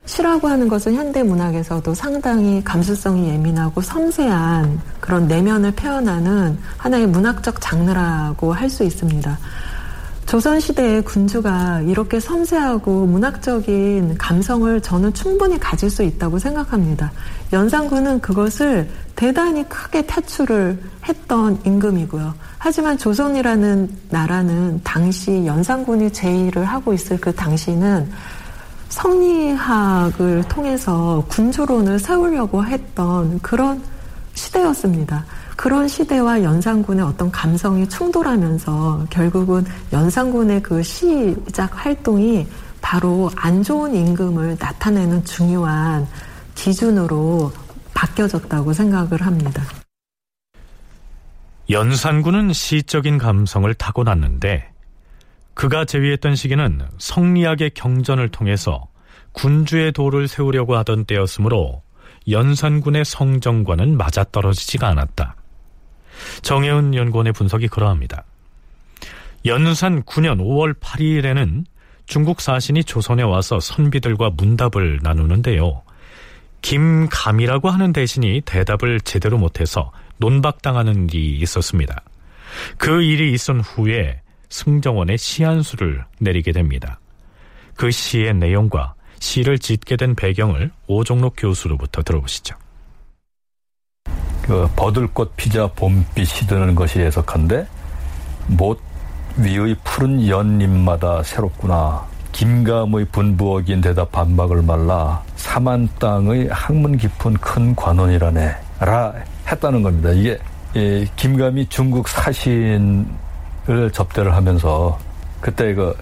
시라고 하는 것은 현대 문학에서도 상당히 감수성이 예민하고 섬세한 그런 내면을 표현하는 하나의 문학적 장르라고 할 수 있습니다. 조선시대의 군주가 이렇게 섬세하고 문학적인 감성을 저는 충분히 가질 수 있다고 생각합니다. 연산군은 그것을 대단히 크게 탈출을 했던 임금이고요. 하지만 조선이라는 나라는 당시 연산군이 제의를 하고 있을 그 당시는 성리학을 통해서 군주론을 세우려고 했던 그런 시대였습니다. 그런 시대와 연산군의 어떤 감성이 충돌하면서 결국은 연산군의 그 시작 활동이 바로 안 좋은 임금을 나타내는 중요한 기준으로 바뀌어졌다고 생각을 합니다. 연산군은 시적인 감성을 타고났는데 그가 제위했던 시기는 성리학의 경전을 통해서 군주의 도를 세우려고 하던 때였으므로 연산군의 성정과는 맞아떨어지지가 않았다. 정혜은 연구원의 분석이 그러합니다. 연산 9년 5월 8일에는 중국 사신이 조선에 와서 선비들과 문답을 나누는데요. 김감이라고 하는 대신이 대답을 제대로 못해서 논박당하는 일이 있었습니다. 그 일이 있은 후에 승정원의 시한수를 내리게 됩니다. 그 시의 내용과 시를 짓게 된 배경을 오종록 교수로부터 들어보시죠. 그 버들꽃 피자 봄빛이 드는 것이 해석한데 못 위의 푸른 연잎마다 새롭구나. 김감의 분부어긴 대답 반박을 말라 사만 땅의 학문 깊은 큰 관원이라네 라 했다는 겁니다. 이게 이 김감이 중국 사신 을 접대를 하면서 그때 그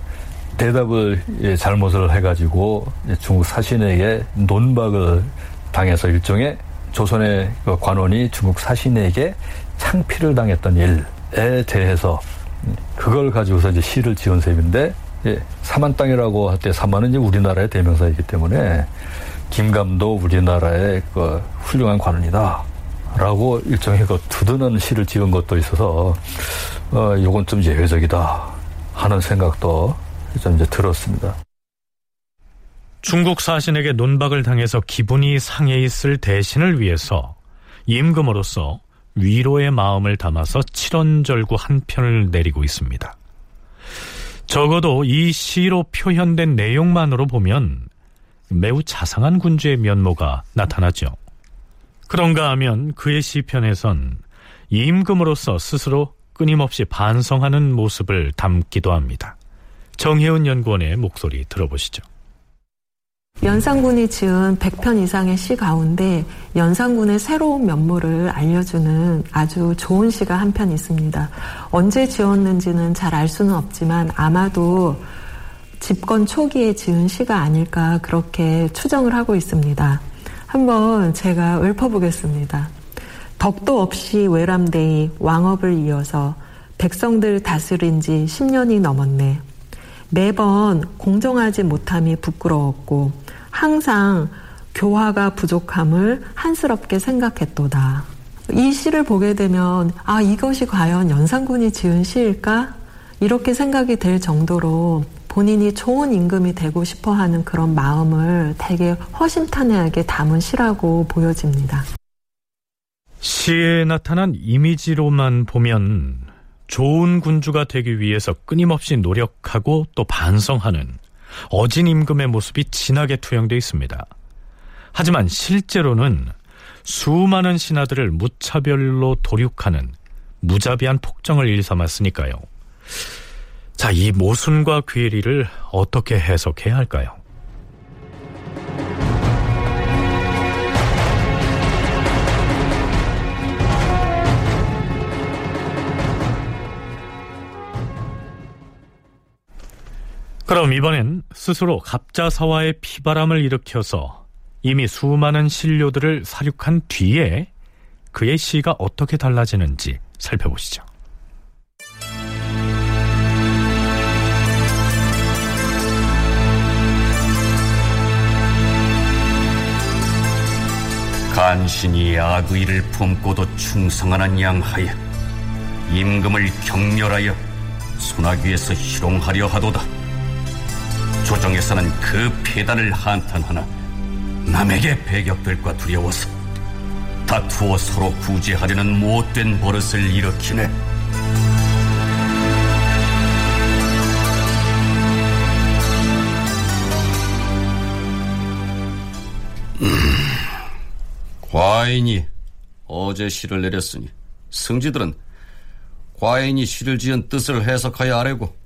대답을 잘못을 해가지고 중국 사신에게 논박을 당해서 일종의 조선의 그 관원이 중국 사신에게 창피를 당했던 일에 대해서 그걸 가지고서 이제 시를 지은 셈인데 예, 사만 땅이라고 할 때 사만은 이제 우리나라의 대명사이기 때문에 김감도 우리나라의 그 훌륭한 관원이다. 라고 일종의 그 두드는 시를 지은 것도 있어서 어, 요건 좀 예외적이다 하는 생각도 좀 이제 들었습니다. 중국 사신에게 논박을 당해서 기분이 상해 있을 대신을 위해서 임금으로서 위로의 마음을 담아서 칠원절구 한 편을 내리고 있습니다. 적어도 이 시로 표현된 내용만으로 보면 매우 자상한 군주의 면모가 나타나죠. 그런가 하면 그의 시편에선 임금으로서 스스로 끊임없이 반성하는 모습을 담기도 합니다. 정혜은 연구원의 목소리 들어보시죠. 연산군이 지은 100편 이상의 시 가운데 연산군의 새로운 면모를 알려주는 아주 좋은 시가 한 편 있습니다. 언제 지었는지는 잘 알 수는 없지만 아마도 집권 초기에 지은 시가 아닐까 그렇게 추정을 하고 있습니다. 한번 제가 읊어보겠습니다. 덕도 없이 외람되이 왕업을 이어서 백성들 다스린 지 10년이 넘었네. 매번 공정하지 못함이 부끄러웠고 항상 교화가 부족함을 한스럽게 생각했도다. 이 시를 보게 되면 아 이것이 과연 연산군이 지은 시일까? 이렇게 생각이 될 정도로 본인이 좋은 임금이 되고 싶어 하는 그런 마음을 되게 허심탄회하게 담은 시라고 보여집니다. 시에 나타난 이미지로만 보면 좋은 군주가 되기 위해서 끊임없이 노력하고 또 반성하는 어진 임금의 모습이 진하게 투영되어 있습니다. 하지만 실제로는 수많은 신하들을 무차별로 도륙하는 무자비한 폭정을 일삼았으니까요. 자, 이 모순과 괴리를 어떻게 해석해야 할까요? 그럼 이번엔 스스로 갑자사와의 피바람을 일으켜서 이미 수많은 신료들을 사륙한 뒤에 그의 시가 어떻게 달라지는지 살펴보시죠. 간신히 악의를 품고도 충성하는 양하여 임금을 경멸하여 소나귀에서 희롱하려 하도다. 조정에서는 그 폐단을 한탄하나 남에게 배격될까 두려워서 다투어 서로 구제하려는 못된 버릇을 일으키네. 음, 과인이 어제 시를 내렸으니 승지들은 과인이 시를 지은 뜻을 해석하여 아뢰고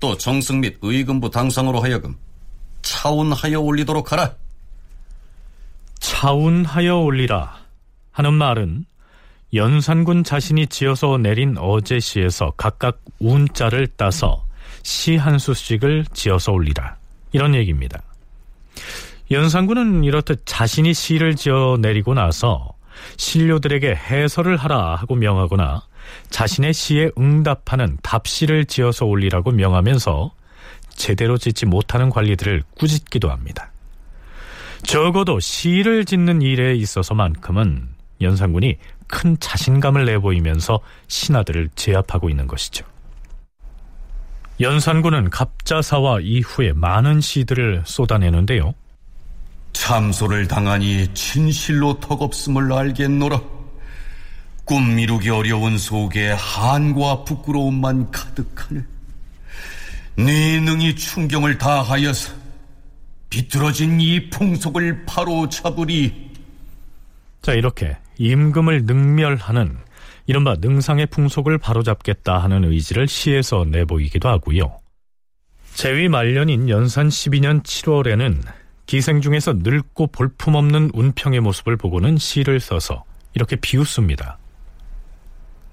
또 정승 및 의금부 당상으로 하여금 차운하여 올리도록 하라. 차운하여 올리라 하는 말은 연산군 자신이 지어서 내린 어제 시에서 각각 운자를 따서 시 한 수씩을 지어서 올리라 이런 얘기입니다. 연산군은 이렇듯 자신이 시를 지어 내리고 나서 신료들에게 해설을 하라 하고 명하거나 자신의 시에 응답하는 답시를 지어서 올리라고 명하면서 제대로 짓지 못하는 관리들을 꾸짖기도 합니다. 적어도 시를 짓는 일에 있어서만큼은 연산군이 큰 자신감을 내보이면서 신하들을 제압하고 있는 것이죠. 연산군은 갑자사와 이후에 많은 시들을 쏟아내는데요. 참소를 당하니 진실로 턱없음을 알겠노라. 꿈 이루기 어려운 속에 한과 부끄러움만 가득하네. 네 능히 충경을 다하여서 비뚤어진 이 풍속을 바로 잡으리. 자, 이렇게 임금을 능멸하는 이른바 능상의 풍속을 바로잡겠다 하는 의지를 시에서 내보이기도 하고요. 제위 말년인 연산 12년 7월에는 기생 중에서 늙고 볼품없는 운평의 모습을 보고는 시를 써서 이렇게 비웃습니다.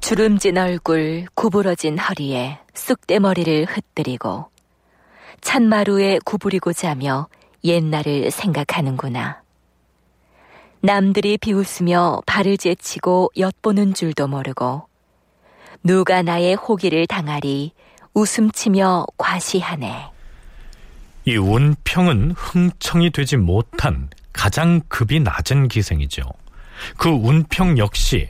주름진 얼굴, 구부러진 허리에 쑥대머리를 흩뜨리고 찬마루에 구부리고 자며 옛날을 생각하는구나. 남들이 비웃으며 발을 제치고 엿보는 줄도 모르고 누가 나의 호기를 당하리 웃음치며 과시하네. 이 운평은 흥청이 되지 못한 가장 급이 낮은 기생이죠. 그 운평 역시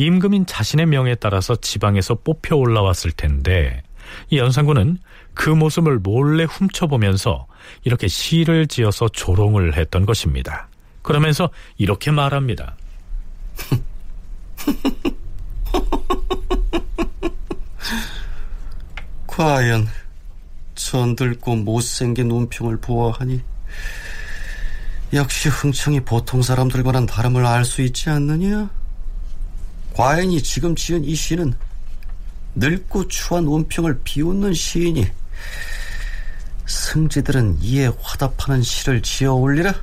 임금인 자신의 명에 따라서 지방에서 뽑혀 올라왔을 텐데 이 연산군은 그 모습을 몰래 훔쳐보면서 이렇게 시를 지어서 조롱을 했던 것입니다. 그러면서 이렇게 말합니다. 과연 전들고 못생긴 운평을 보아하니 역시 흥청이 보통 사람들과는 다름을 알 수 있지 않느냐? 과연이 지금 지은 이 시는 늙고 추한 운평을 비웃는 시이니 승지들은 이에 화답하는 시를 지어 올리라.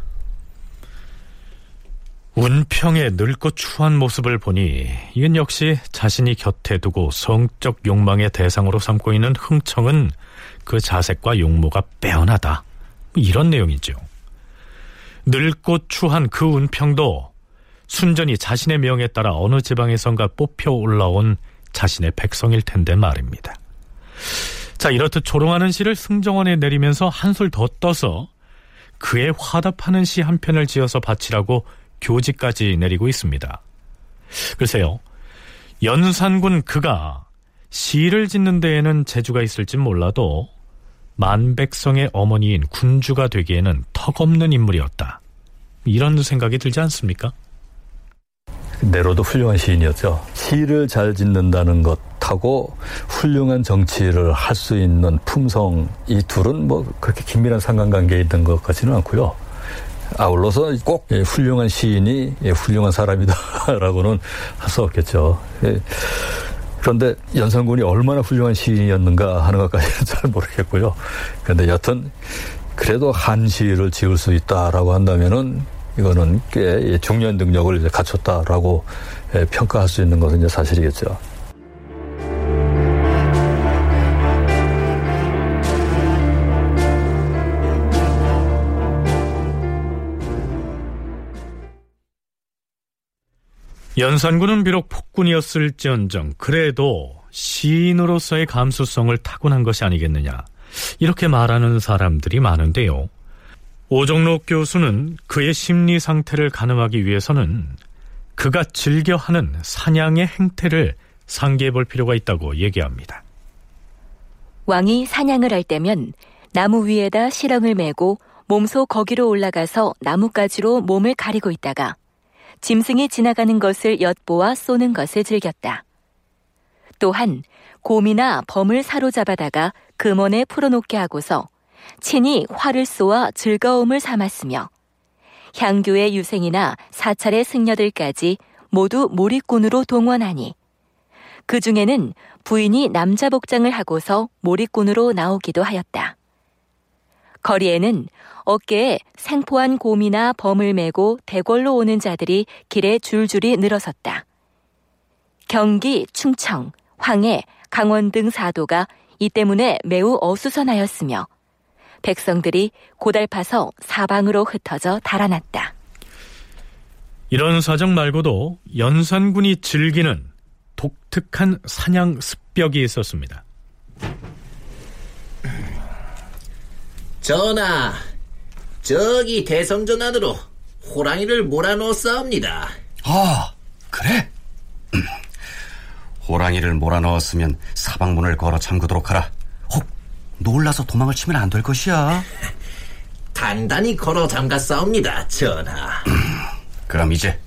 운평의 늙고 추한 모습을 보니 이건 역시 자신이 곁에 두고 성적 욕망의 대상으로 삼고 있는 흥청은 그 자색과 용모가 빼어나다. 이런 내용이죠. 늙고 추한 그 운평도 순전히 자신의 명에 따라 어느 지방에선가 뽑혀 올라온 자신의 백성일 텐데 말입니다. 자, 이렇듯 조롱하는 시를 승정원에 내리면서 한술 더 떠서 그에 화답하는 시 한 편을 지어서 바치라고 교지까지 내리고 있습니다. 글쎄요, 연산군 그가 시를 짓는 데에는 재주가 있을진 몰라도 만백성의 어머니인 군주가 되기에는 턱없는 인물이었다. 이런 생각이 들지 않습니까? 내로도 훌륭한 시인이었죠. 시를 잘 짓는다는 것 못하고 훌륭한 정치를 할 수 있는 품성 이 둘은 뭐 그렇게 긴밀한 상관관계에 있는 것 같지는 않고요. 아울러서 꼭 예, 훌륭한 시인이 예, 훌륭한 사람이다라고는 할 수 없겠죠. 예. 그런데 연산군이 얼마나 훌륭한 시인이었는가 하는 것까지는 잘 모르겠고요. 그런데 여튼 그래도 한시를 지을 수 있다라고 한다면은 이거는 꽤 중요한 능력을 이제 갖췄다라고 예, 평가할 수 있는 것은 이제 사실이겠죠. 연산군은 비록 폭군이었을지언정 그래도 시인으로서의 감수성을 타고난 것이 아니겠느냐 이렇게 말하는 사람들이 많은데요. 오종록 교수는 그의 심리 상태를 가늠하기 위해서는 그가 즐겨하는 사냥의 행태를 상기해 볼 필요가 있다고 얘기합니다. 왕이 사냥을 할 때면 나무 위에다 실형을 메고 몸소 거기로 올라가서 나뭇가지로 몸을 가리고 있다가 짐승이 지나가는 것을 엿보아 쏘는 것을 즐겼다. 또한 곰이나 범을 사로잡아다가 금원에 풀어놓게 하고서 친히 활을 쏘아 즐거움을 삼았으며 향교의 유생이나 사찰의 승려들까지 모두 몰입꾼으로 동원하니 그 중에는 부인이 남자 복장을 하고서 몰입꾼으로 나오기도 하였다. 거리에는 어깨에 생포한 곰이나 범을 메고 대궐로 오는 자들이 길에 줄줄이 늘어섰다. 경기, 충청, 황해, 강원 등 사도가 이 때문에 매우 어수선하였으며 백성들이 고달파서 사방으로 흩어져 달아났다. 이런 사정 말고도 연산군이 즐기는 독특한 사냥 습벽이 있었습니다. 전하, 저기 대성전 안으로 호랑이를 몰아넣었사옵니다. 아, 그래? 호랑이를 몰아넣었으면 사방문을 걸어 잠그도록 하라. 혹 놀라서 도망을 치면 안 될 것이야. 단단히 걸어 잠갔사옵니다, 전하. 그럼 이제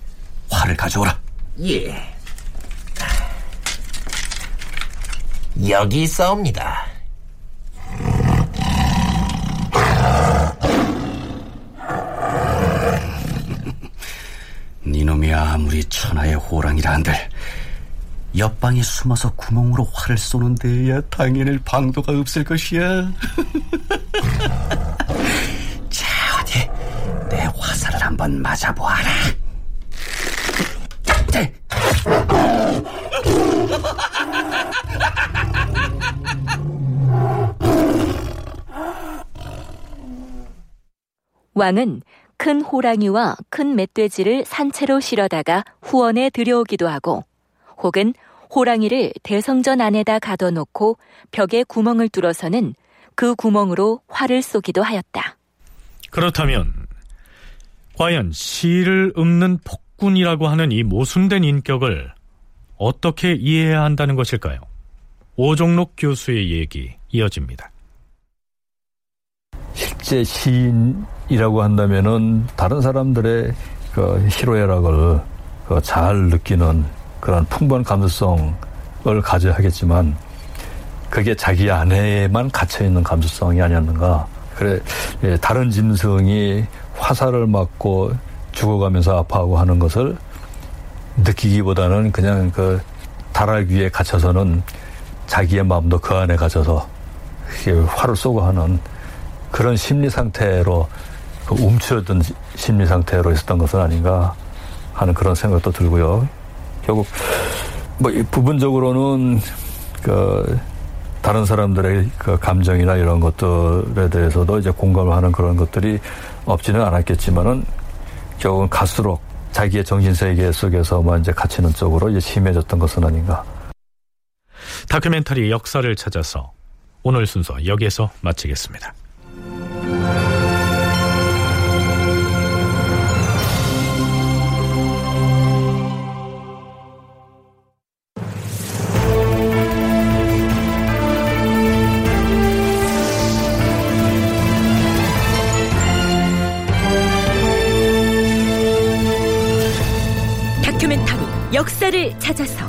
활을 가져오라. 예. 여기 있사옵니다. 니놈이 아무리 천하의 호랑이라 한들 옆방에 숨어서 구멍으로 활을 쏘는 데야 당연히 방도가 없을 것이야. 자, 어디 내 화살을 한번 맞아보아라. 네. 왕은 큰 호랑이와 큰 멧돼지를 산채로 실어다가 후원에 들여오기도 하고 혹은 호랑이를 대성전 안에다 가둬놓고 벽에 구멍을 뚫어서는 그 구멍으로 활을 쏘기도 하였다. 그렇다면 과연 시를 읊는 폭군이라고 하는 이 모순된 인격을 어떻게 이해해야 한다는 것일까요? 오종록 교수의 얘기 이어집니다. 실제 시인이라고 한다면은 다른 사람들의 그 희로애락을 그 잘 느끼는 그런 풍부한 감수성을 가져야 하겠지만 그게 자기 안에만 갇혀 있는 감수성이 아니었는가. 그래 예, 다른 짐승이 화살을 맞고 죽어가면서 아파하고 하는 것을 느끼기보다는 그냥 그 다락 위에 갇혀서는 자기의 마음도 그 안에 갇혀서 활을 쏘고 하는 그런 심리 상태로 그 움츠러든 심리 상태로 있었던 것은 아닌가 하는 그런 생각도 들고요. 결국 뭐 부분적으로는 그 다른 사람들의 그 감정이나 이런 것들에 대해서도 이제 공감을 하는 그런 것들이 없지는 않았겠지만은 결국은 갈수록 자기의 정신 세계 속에서만 이제 갇히는 쪽으로 이제 심해졌던 것은 아닌가. 다큐멘터리 역사를 찾아서 오늘 순서 여기에서 마치겠습니다. 역사를 찾아서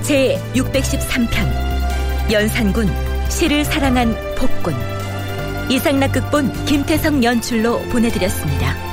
제 613편 연산군 시를 사랑한 복군 이상락 극본 김태성 연출로 보내드렸습니다.